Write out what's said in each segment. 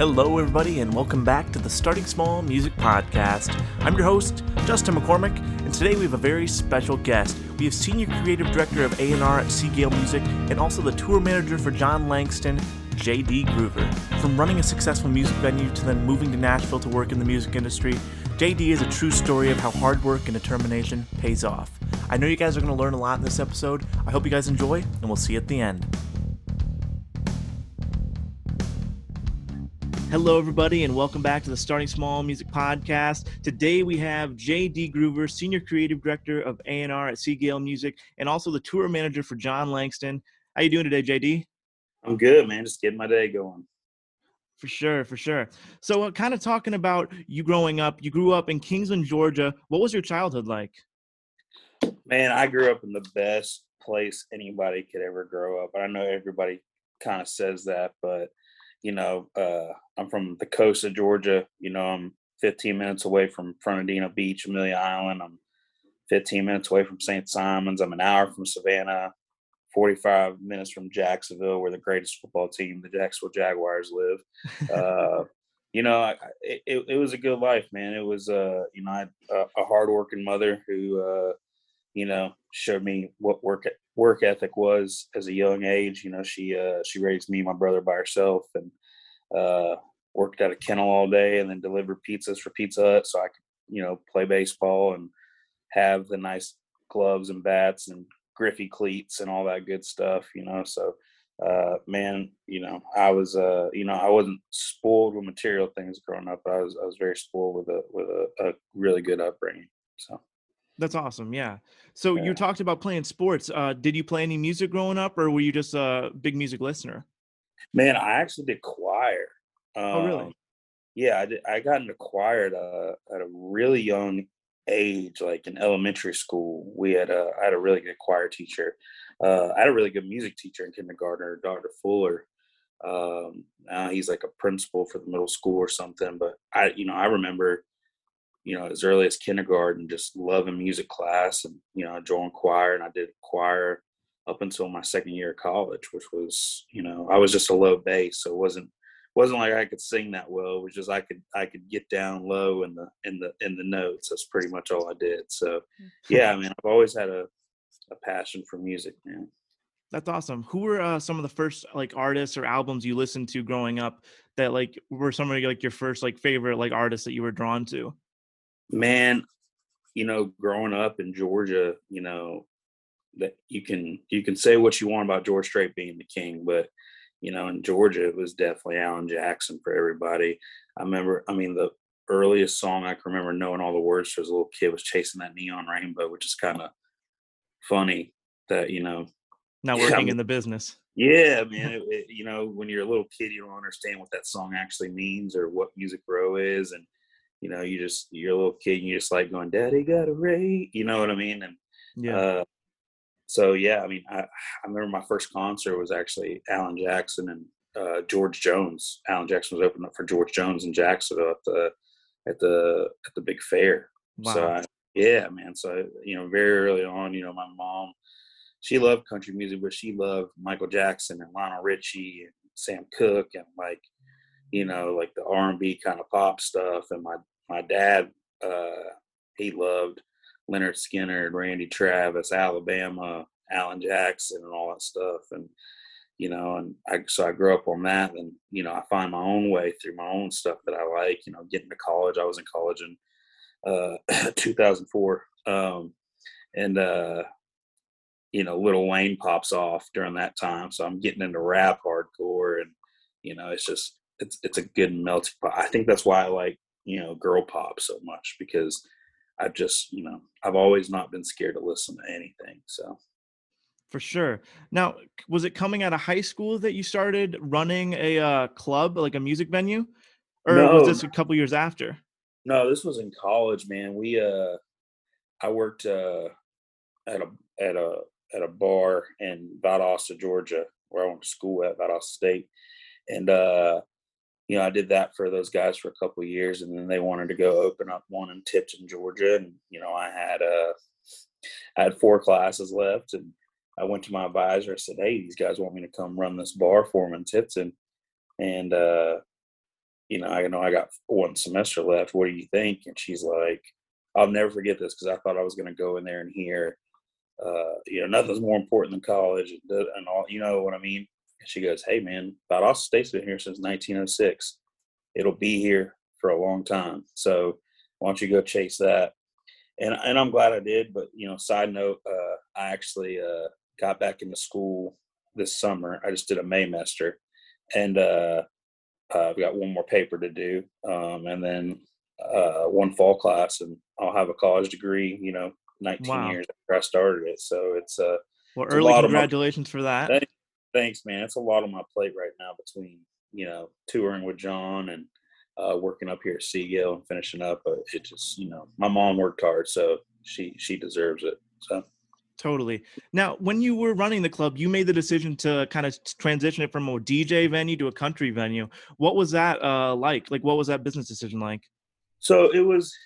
Hello, everybody, and welcome back to the Starting Small Music Podcast. I'm your host, Justin McCormick, and today we have a very special guest. We have Senior Creative Director of A&R at Sea Gayle Music and also the Tour Manager for Jon Langston, JD Groover. From running a successful music venue to then moving to Nashville to work in the music industry, JD is a true story of how hard work and determination pays off. I know you guys are going to learn a lot in this episode. I hope you guys enjoy, and we'll see you at the end. Hello, everybody, and welcome back to the Starting Small Music Podcast. Today we have J.D. Groover, Senior Creative Director of A&R at Sea Gayle Music, and also the Tour Manager for Jon Langston. How you doing today, J.D.? I'm good, man. Just getting my day going. For sure, for sure. So, uh, kind of talking about you growing up. You grew up in Kingsland, Georgia. What was your childhood like? Man, I grew up in the best place anybody could ever grow up. I know everybody kind of says that, but you know, uh, I'm from the coast of Georgia. You know, I'm 15 minutes away from Fernandina Beach, Amelia Island. I'm 15 minutes away from St. Simons. I'm an hour from Savannah, 45 minutes from Jacksonville, where the greatest football team, the Jacksonville Jaguars, live. Uh, you know, I, it, it was a good life, man. It was, uh, you know, I had a, hardworking mother who, uh, you know, showed me what work work ethic was as a young age. You know, she uh, she raised me and my brother by herself, and uh, worked at a kennel all day, and then delivered pizzas for Pizza Hut, so I could you know play baseball and have the nice gloves and bats and Griffey cleats and all that good stuff. You know, so uh, man, you know, I was, uh, you know, I wasn't spoiled with material things growing up. I was, I was very spoiled with a, with a, a really good upbringing. So. That's awesome. Yeah. So yeah. you talked about playing sports. Uh, did you play any music growing up, or were you just a big music listener? Man, I actually did choir. Um, oh, really? Um, yeah, I, did, I got into choir at a, at a really young age, like in elementary school. We had a I had a really good choir teacher. Uh, I had a really good music teacher in kindergarten, Dr. Fuller. Um, now he's like a principal for the middle school or something. But I, you know, I remember you know, as early as kindergarten, just loving music class and, you know, joined choir and I did choir up until my second year of college, which was, you know, I was just a low bass. So it wasn't, wasn't like I could sing that well. It was just, I could, I could get down low in the, in the, in the notes. That's pretty much all I did. So yeah, I mean, I've always had a, a passion for music, man. That's awesome. Who were uh, some of the first like artists or albums you listened to growing up that like were some of like your first like favorite like artists that you were drawn to? Man you know growing up in georgia you know that you can you can say what you want about george strait being the king but you know in georgia it was definitely alan jackson for everybody. I remember i mean the earliest song i can remember knowing all the words to as a little kid was chasing that neon rainbow which is kind of funny that you know not working in the business. Yeah man it, it, you know when you're a little kid you don't understand what that song actually means or what music row is and you know, you just you're a little kid, and you just like going, "Daddy got a ray," you know what I mean? And yeah. Uh, so yeah, I mean, I, I remember my first concert was actually Alan Jackson and uh, George Jones. Alan Jackson was opening up for George Jones in Jacksonville at the at the at the big fair. Wow. So I, yeah, man. So you know, very early on, you know, my mom, she loved country music, but she loved Michael Jackson and Lionel Richie and Sam Cooke and like, you know, like the R and B kind of pop stuff. And my my dad, uh, he loved Lynyrd Skynyrd, Randy Travis, Alabama, Alan Jackson, and all that stuff. And you know, and I so I grew up on that, and you know, I find my own way through my own stuff that I like. You know, getting to college, I was in college in uh, 2004, um, and uh, you know, Lil Wayne pops off during that time, so I'm getting into rap hardcore, and you know, it's just it's it's a good melting pot. I think that's why I like you know girl pop so much because I've just you know I've always not been scared to listen to anything. So for sure. Now, was it coming out of high school that you started running a uh, club, like a music venue, or no. was this a couple years after? No, this was in college, man. We uh, I worked uh, at a at a at a bar in Valdosta, Georgia, where I went to school at Valdosta State, and uh, you know, I did that for those guys for a couple years, and then they wanted to go open up one in Tifton, Georgia, and you know, I had uh, I had four classes left, and I went to my advisor. I said, "Hey, these guys want me to come run this bar for them in Tifton," and uh, you know, I know I got one semester left. What do you think? And she's like, I'll never forget this because I thought I was going to go in there and hear, uh, you know, nothing's more important than college and, and all, you know what I mean? And she goes, Hey man, Valdosta State's been here since 1906. It'll be here for a long time. So why don't you go chase that? And, and I'm glad I did. But, you know, side note, uh, I actually uh, got back into school this summer. I just did a Maymester and uh, uh, I've got one more paper to do, um, and then uh, one fall class, and I'll have a college degree. You know, 19 wow. years after I started it, so it's uh, well, it's early congratulations for that. Thanks, man. It's a lot on my plate right now between you know touring with Jon and uh, working up here at Seagale and finishing up. But it just you know, my mom worked hard, so she she deserves it. So Totally. Now, when you were running the club, you made the decision to kind of transition it from a DJ venue to a country venue. What was that uh, like? Like, what was that business decision like? So it was,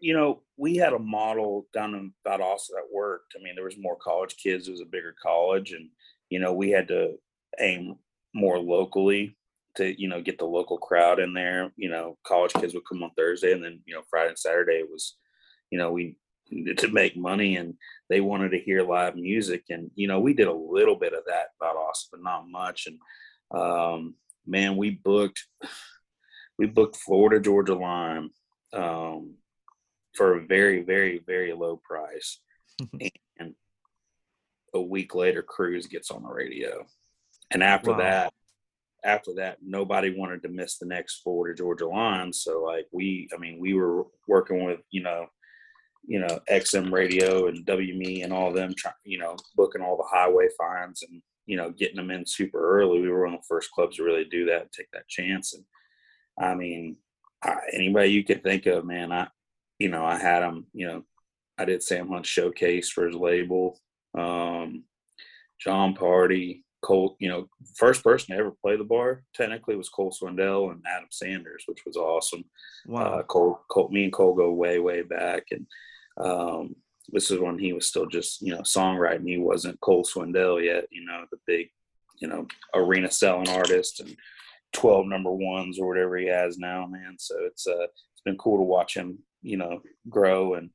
you know, we had a model down in Valdosta that worked. I mean, there was more college kids. It was a bigger college, and you know, we had to aim more locally to you know get the local crowd in there. You know, college kids would come on Thursday, and then you know Friday and Saturday was, you know, we to make money and they wanted to hear live music. And you know we did a little bit of that about us but not much. And um, man we booked we booked florida georgia line um, for a very very very low price a week later cruise gets on the radio and after wow. that after that nobody wanted to miss the next florida georgia line so like we i mean we were working with you know you know, XM radio and WME and all of them, try, you know, booking all the Highway Finds and, you know, getting them in super early. We were one of the first clubs to really do that and take that chance. And I mean, I, anybody you could think of, man, I, you know, I had them, you know, I did Sam Hunt showcase for his label. Um, Jon Pardi, Cole, you know, first person to ever play the bar technically was Cole Swindell and Adam Sanders, which was awesome. Wow. Uh, Cole, Cole, me and Cole go way, way back. And, um, this is when he was still just you know songwriting. He wasn't Cole Swindell yet, you know, the big you know arena selling artist and twelve number ones or whatever he has now, man. So it's uh it's been cool to watch him, you know, grow and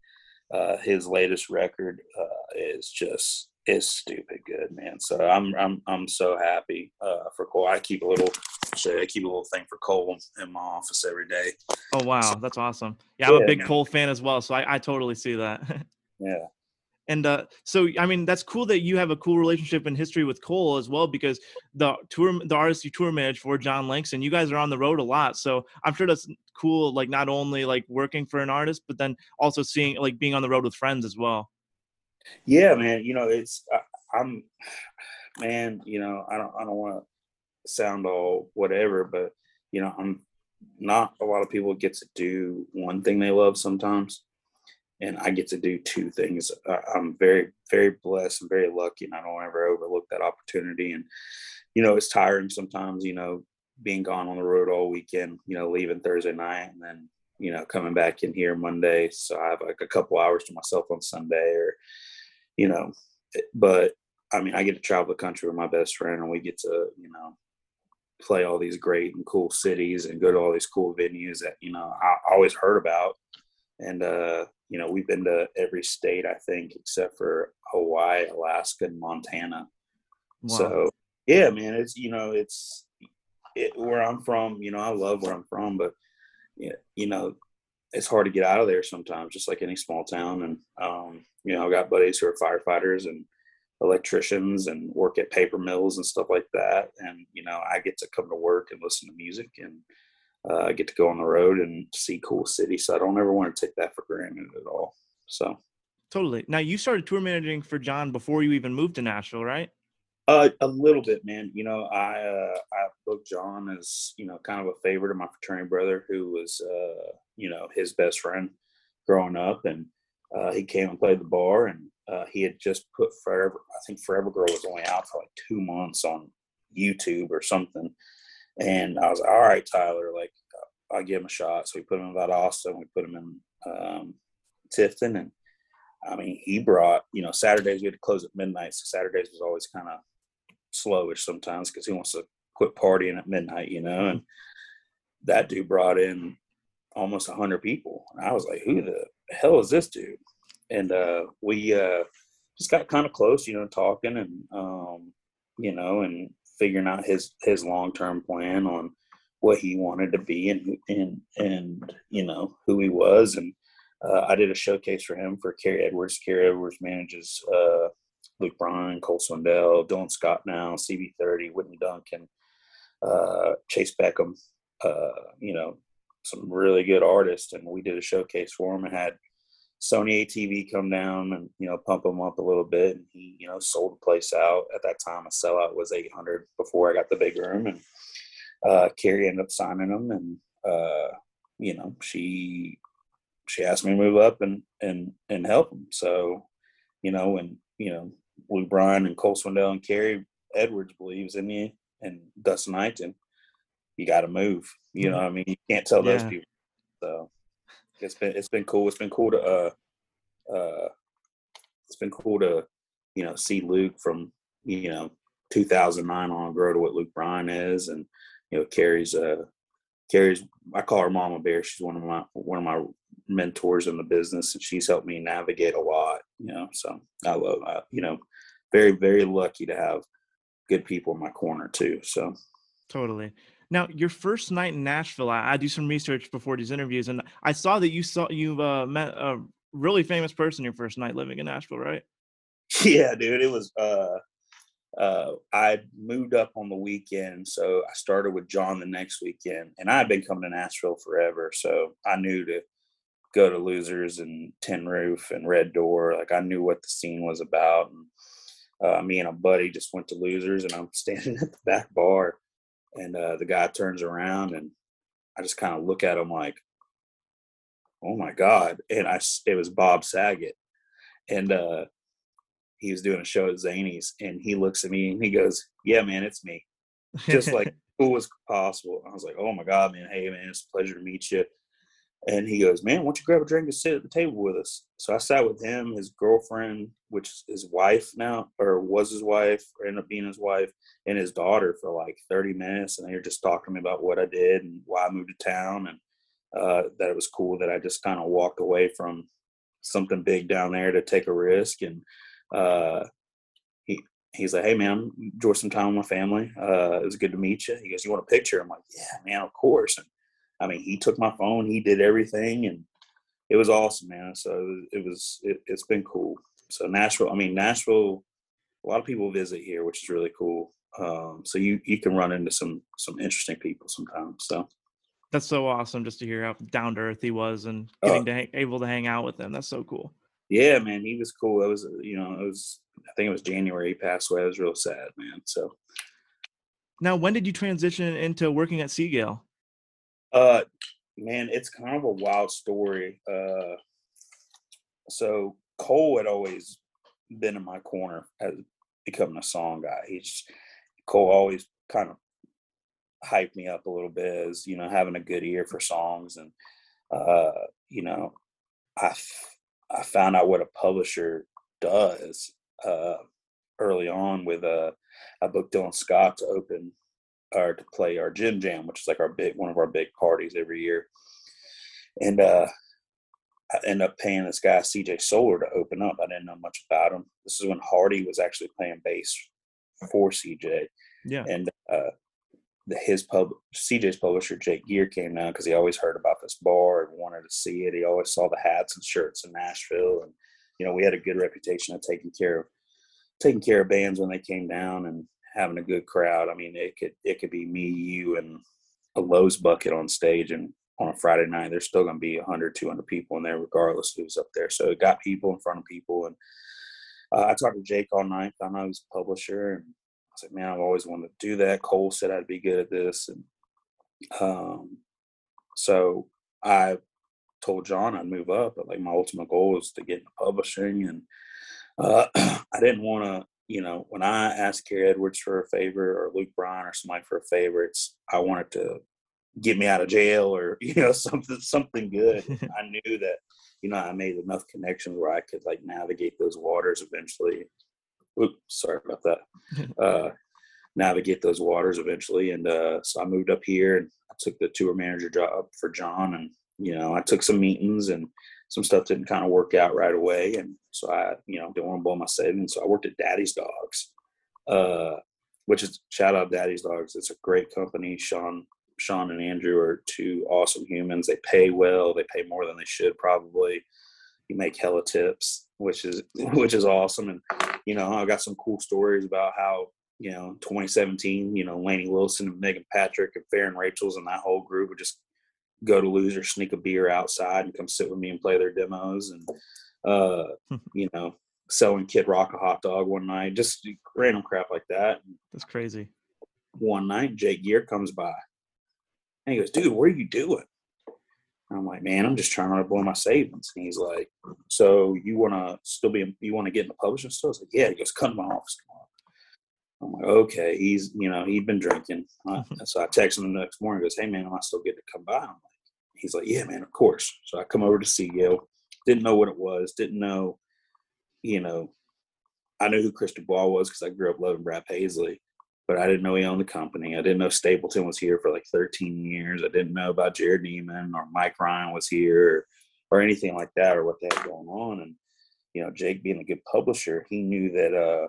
uh, his latest record uh, is just is stupid good, man. So I'm I'm I'm so happy uh, for Cole. I keep a little I keep a little thing for Cole in my office every day. Oh wow, so, that's awesome. Yeah, I'm yeah, a big man. Cole fan as well, so I, I totally see that. yeah. And uh, so, I mean, that's cool that you have a cool relationship and history with Cole as well, because the tour, the artist you tour manage for Jon Langston, you guys are on the road a lot. So I'm sure that's cool. Like not only like working for an artist, but then also seeing like being on the road with friends as well. Yeah, man. You know, it's I, I'm, man. You know, I don't I don't want to sound all whatever, but you know, I'm not a lot of people get to do one thing they love sometimes, and I get to do two things. I'm very very blessed and very lucky, and I don't ever overlook that opportunity. And you know, it's tiring sometimes. You know, being gone on the road all weekend. You know, leaving Thursday night and then you know coming back in here Monday, so I have like a couple hours to myself on Sunday or you know, but I mean, I get to travel the country with my best friend and we get to, you know, play all these great and cool cities and go to all these cool venues that, you know, I always heard about. And, uh, you know, we've been to every state, I think, except for Hawaii, Alaska, and Montana. Wow. So, yeah, man, it's, you know, it's it, where I'm from, you know, I love where I'm from, but, you know, it's hard to get out of there sometimes, just like any small town. And um, you know, I've got buddies who are firefighters and electricians and work at paper mills and stuff like that. And you know, I get to come to work and listen to music, and uh, I get to go on the road and see cool cities. So I don't ever want to take that for granted at all. So totally. Now you started tour managing for Jon before you even moved to Nashville, right? Uh, a little bit, man. You know, I uh, I booked Jon as you know kind of a favorite of my fraternity brother, who was uh, you know his best friend growing up, and uh, he came and played the bar, and uh, he had just put Forever. I think Forever Girl was only out for like two months on YouTube or something, and I was like, all right, Tyler, like I'll give him a shot. So we put him in Valdosta, we put him in um, Tifton, and I mean, he brought, you know, Saturdays we had to close at midnight. So Saturdays was always kind of slowish sometimes because he wants to quit partying at midnight, you know. And that dude brought in almost 100 people. And I was like, who the hell is this dude? And uh, we uh, just got kind of close, you know, talking and, um, you know, and figuring out his, his long-term plan on what he wanted to be and, and, and, you know, who he was. And uh, I did a showcase for him for Kerri Edwards. Kerri Edwards manages uh, Luke Bryan, Cole Swindell, Dylan Scott now, CB30, Whitney Duncan, uh, Chayce Beckham, uh, you know, some really good artists. And we did a showcase for him and had Sony ATV come down and, you know, pump him up a little bit. And he, you know, sold the place out. At that time, a sellout was 800 before I got the big room. And uh, Kerri ended up signing him. And, uh, you know, she she asked me to move up and and and help him. So, you know, and you know, Luke Bryan and Cole Swindell and Kerri Edwards believes in you and Dustin Iton, you got to move. You know, I mean, you can't tell those people. So it's been it's been cool. It's been cool to uh uh it's been cool to you know see Luke from you know 2009 on grow to what Luke Bryan is, and you know Kerri's uh Kerri's I call her Mama Bear. She's one of my one of my mentors in the business, and she's helped me navigate a lot. You know, so I love uh, you know very very lucky to have good people in my corner too. So totally. Now, your first night in Nashville, I, I do some research before these interviews, and I saw that you saw you uh, met a really famous person your first night living in Nashville, right? Yeah, dude. It was. uh uh, I moved up on the weekend, so I started with John the next weekend, and I had been coming to Nashville forever, so I knew to go to Losers and Tin Roof and Red Door. Like I knew what the scene was about. And uh, me and a buddy just went to Losers, and I'm standing at the back bar, and uh, the guy turns around, and I just kind of look at him like, "Oh my god!" And I it was Bob Saget, and uh, he was doing a show at Zanies, and he looks at me and he goes, "Yeah, man, it's me," just like cool as possible. I was like, "Oh my god, man! Hey, man, it's a pleasure to meet you." And he goes, Man, why don't you grab a drink and sit at the table with us? So I sat with him, his girlfriend, which is his wife now, or was his wife, or ended up being his wife, and his daughter for like 30 minutes. And they were just talking to me about what I did and why I moved to town. And uh, that it was cool that I just kind of walked away from something big down there to take a risk. And uh, he, he's like, Hey, man, enjoy some time with my family. Uh, it was good to meet you. He goes, You want a picture? I'm like, Yeah, man, of course. And I mean, he took my phone, he did everything, and it was awesome, man. So it was, it, has been cool. So Nashville, I mean, Nashville, a lot of people visit here, which is really cool. Um, so you you can run into some some interesting people sometimes. So that's so awesome just to hear how down to earth he was and uh getting uh, to hang, able to hang out with him. That's so cool. Yeah, man, he was cool. It was you know it was I think it was January he passed away. It was real sad, man. So now, when did you transition into working at Sea Gayle? Uh, man, it's kind of a wild story. Uh, so Cole had always been in my corner as becoming a song guy. He's Cole always kind of hyped me up a little bit as you know having a good ear for songs and uh you know I I found out what a publisher does uh early on with uh I booked Dylan Scott to open or to play our gym jam, which is like our big one of our big parties every year. And uh, I end up paying this guy CJ Solar to open up. I didn't know much about him. This is when Hardy was actually playing bass for CJ. Yeah. And uh, the, his pub CJ's publisher Jake Gear came down because he always heard about this bar and wanted to see it. He always saw the hats and shirts in Nashville, and you know we had a good reputation of taking care of taking care of bands when they came down. And having a good crowd. I mean, it could it could be me, you, and a Lowe's bucket on stage, and on a Friday night, there's still going to be 100, 200 people in there, regardless who's up there. So it got people in front of people, and uh, I talked to Jake all night. I know he's a publisher, and I was like, man, I've always wanted to do that. Cole said I'd be good at this, and um, so I told Jon I'd move up, but like my ultimate goal was to get into publishing, and uh, I didn't want to you know, when I asked Kerri Edwards for a favor or Luke Bryan or somebody for a favor, it's I wanted to get me out of jail or you know something something good. I knew that you know I made enough connections where I could like navigate those waters eventually. Oops, sorry about that. Uh, navigate those waters eventually, and uh, so I moved up here and I took the tour manager job for Jon, and you know, I took some meetings and some stuff didn't kind of work out right away, and so I, you know, didn't want to blow my savings. So I worked at Daddy's Dogs, uh, which is shout out Daddy's Dogs. It's a great company. Sean, Sean and Andrew are two awesome humans. They pay well. They pay more than they should probably. You make hella tips, which is which is awesome. And you know, I got some cool stories about how you know 2017. You know, Lainey Wilson and Meghan Patrick and Faren Rachels and that whole group would just go to Losers sneak a beer outside and come sit with me and play their demos and uh, you know selling Kid Rock a hot dog one night, just random crap like that. That's crazy. One night, Jake Gear comes by and he goes, "Dude, what are you doing?" And I'm like, "Man, I'm just trying to blow my savings." And he's like, "So you want to still be? You want to get in the publishing store?" I was like, "Yeah." He goes, "Come to my office tomorrow." I'm like, "Okay." He's, you know, he'd been drinking, so I text him the next morning. He goes, "Hey, man, am I still good to come by?" I'm like, "He's like, yeah, man, of course." So I come over to Sea Gayle. Didn't know what it was. Didn't know, you know, I knew who Chris Ball was because I grew up loving Brad Paisley but I didn't know he owned the company. I didn't know Stapleton was here for like 13 years. I didn't know about Jerrod Niemann or Mike Ryan was here or, or anything like that or what they had going on. And, you know, Jake being a good publisher, he knew that, uh,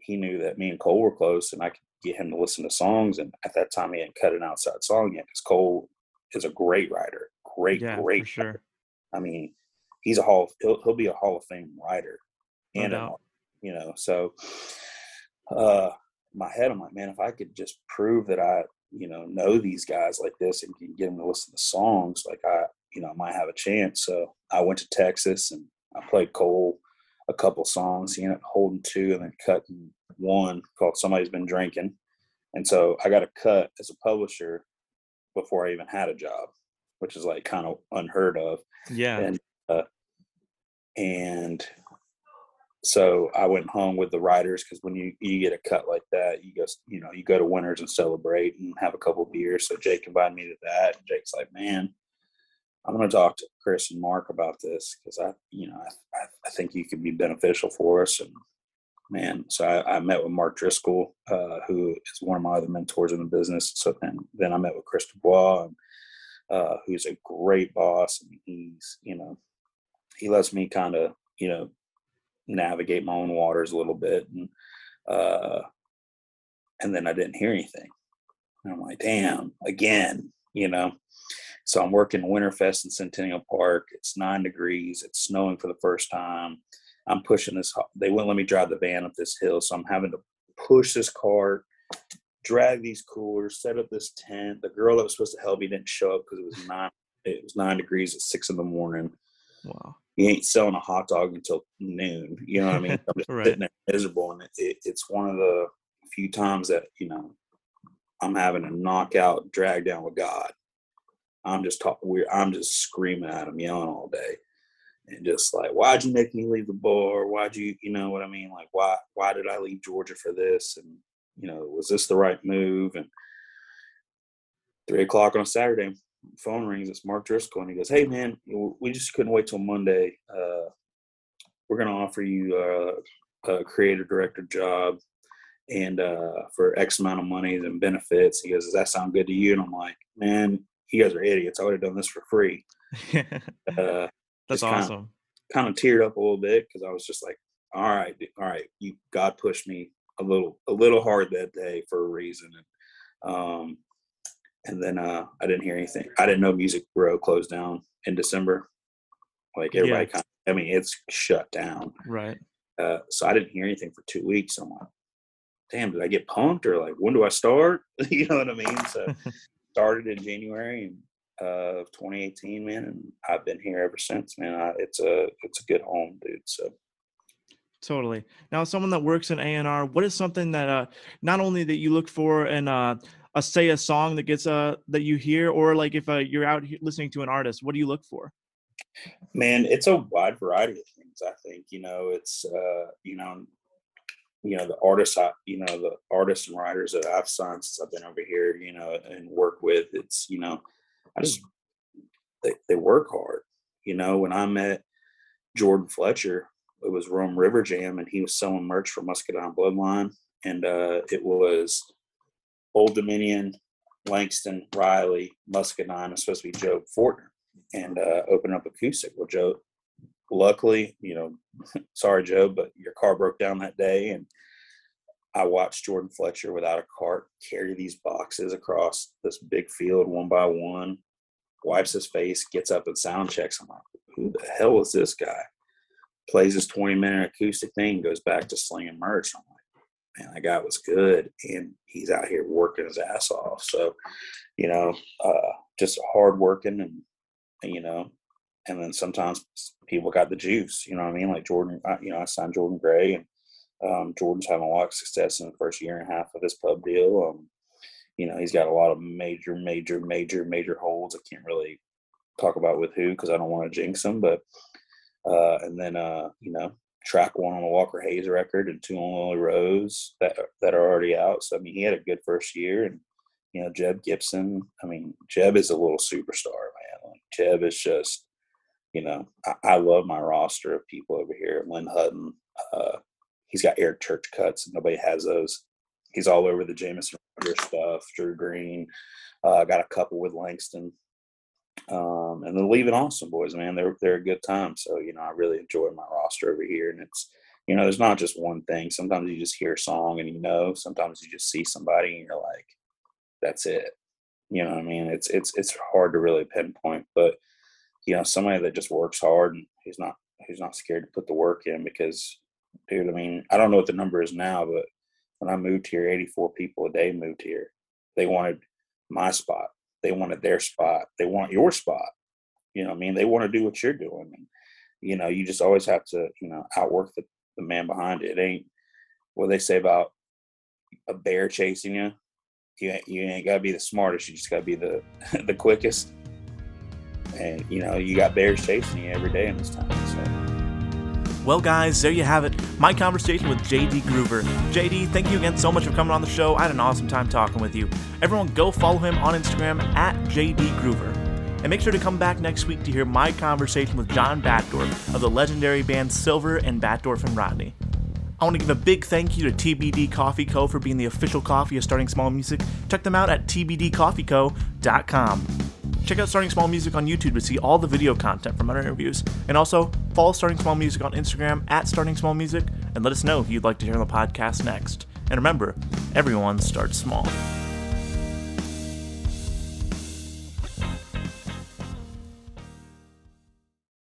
he knew that me and Cole were close and I could get him to listen to songs. And at that time he hadn't cut an outside song yet because Cole is a great writer. Great, yeah, great. sure. Writer. I mean, he's a hall, he'll, he'll be a Hall of Fame writer. And, doubt. you know, so, uh, my head, I'm like, man, if I could just prove that I, you know, know these guys like this and can get them to listen to songs, like I, you know, I might have a chance. So I went to Texas and I played Cole a couple songs. He ended up holding two and then cutting one called Somebody's Been Drinking. And so I got a cut as a publisher before I even had a job, which is like kind of unheard of. Yeah. And, uh, and so I went home with the writers because when you you get a cut like that, you go you know you go to Winners and celebrate and have a couple beers. So Jake invited me to that. And Jake's like, man, I'm going to talk to Chris and Mark about this because I you know I, I think you could be beneficial for us. And man, so I, I met with Mark Driscoll, uh, who is one of my other mentors in the business. So then then I met with Chris Dubois, uh, who's a great boss, and he's you know he lets me kind of you know navigate my own waters a little bit and uh and then I didn't hear anything. And I'm like, damn, again, you know. So I'm working Winterfest in Centennial Park. It's nine degrees. It's snowing for the first time. I'm pushing this. They wouldn't let me drive the van up this hill, so I'm having to push this cart, drag these coolers, set up this tent. The girl that was supposed to help me didn't show up because it was nine. It was nine degrees at six in the morning Wow. you ain't selling a hot dog until noon. You know what I mean? I'm just Right. sitting there miserable, and it, it, it's one of the few times that you know I'm having a knockout drag down with God. I'm just talking. We're I'm just screaming at him, yelling all day, and just like, why'd you make me leave the bar? Why'd you, you know what I mean? Like, why why did I leave Georgia for this? And you know, was this the right move? And three o'clock on a Saturday, phone rings. It's Mark Driscoll, and he goes, "Hey, man, we just couldn't wait till Monday. Uh, we're going to offer you uh, a creative director job, and uh, for X amount of money and benefits." He goes, "Does that sound good to you?" And I'm like, "Man, you guys are idiots. I would have done this for free." Uh, That's Just kinda- awesome. kind of teared up a little bit because I was just like, all right, all right, you God pushed me a little a little hard that day for a reason." And um, and then uh, I didn't hear anything. I didn't know Music Row closed down in December. Like everybody, Yeah. kind of, I mean, it's shut down. Right. Uh, so I didn't hear anything for two weeks. I'm like, damn, did I get punked or like when do I start? you know what I mean? So started in January and of 2018, man, and I've been here ever since, man. I, it's a it's a good home, dude. So Totally. Now, someone that works in A and R, what is something that uh, not only that you look for in uh, a say a song that gets uh that you hear, or like if uh, you're out here listening to an artist, what do you look for? man it's a wide variety of things i think you know it's uh you know you know the artists i you know the artists and writers that i've signed since i've been over here you know and work with it's you know i just they, they work hard you know when i met jordan fletcher it was rome river jam and he was selling merch for muscadine bloodline and uh it was old dominion Langston, Riley, Muscadine was supposed to be Joe Fortner and uh, open up acoustic. Well, Joe, luckily, you know, sorry, Joe, but your car broke down that day. And I watched Jordan Fletcher without a cart carry these boxes across this big field one by one, wipes his face, gets up and sound checks. I'm like, who the hell is this guy? Plays his 20 minute acoustic thing, goes back to slinging merch. I'm like, man, that guy was good. And he's out here working his ass off. So, you know, uh, just hard working and, you know, and then sometimes people got the juice, you know what I mean? Like Jordan, you know, I signed Jordan Gray and um, Jordan's having a lot of success in the first year and a half of his pub deal. Um, you know, he's got a lot of major, major, major, major holds. I can't really talk about with who because I don't want to jinx him. But uh, and then uh, you know, track one on the Walker Hayes record and two on Lily Rose that that are already out. So I mean, he had a good first year, and you know, Jeb Gibson. I mean, Jeb is a little superstar, man. Like Jeb is just, you know, I, I love my roster of people over here. Lynn Hutton. Uh, he's got Eric Church cuts. Nobody has those. He's all over the Jameson stuff. Drew Green. Uh, got a couple with Langston. Um, and the Leaving Austin boys, man, they're they're a good time. So you know, I really enjoy my roster over here, and it's you know, there's not just one thing. Sometimes you just hear a song and you know. Sometimes you just see somebody and you're like, that's it. You know what I mean? It's it's it's hard to really pinpoint, but you know, somebody that just works hard and he's not he's not scared to put the work in because, dude, I mean, I don't know what the number is now, but when I moved here, 84 people a day moved here. They wanted my spot. They wanted their spot. They want your spot. You know, I mean, they want to do what you're doing. And, you know, you just always have to, you know, outwork the, the man behind it. It ain't what they say about a bear chasing you. You ain't, you ain't got to be the smartest. You just got to be the the quickest. And you know, you got bears chasing you every day in this town. So. Well, guys, there you have it. My conversation with JD Groover. JD, thank you again so much for coming on the show. I had an awesome time talking with you. Everyone, go follow him on Instagram at JD Groover. And make sure to come back next week to hear my conversation with John Batdorf of the legendary band Silver and Batdorf and Rodney. I want to give a big thank you to TBD Coffee Co. for being the official coffee of Starting Small Music. Check them out at tbdcoffeeco.com. Check out Starting Small Music on YouTube to see all the video content from our interviews. And also, follow Starting Small Music on Instagram at Starting Small Music and let us know who you'd like to hear on the podcast next. And remember, everyone starts small.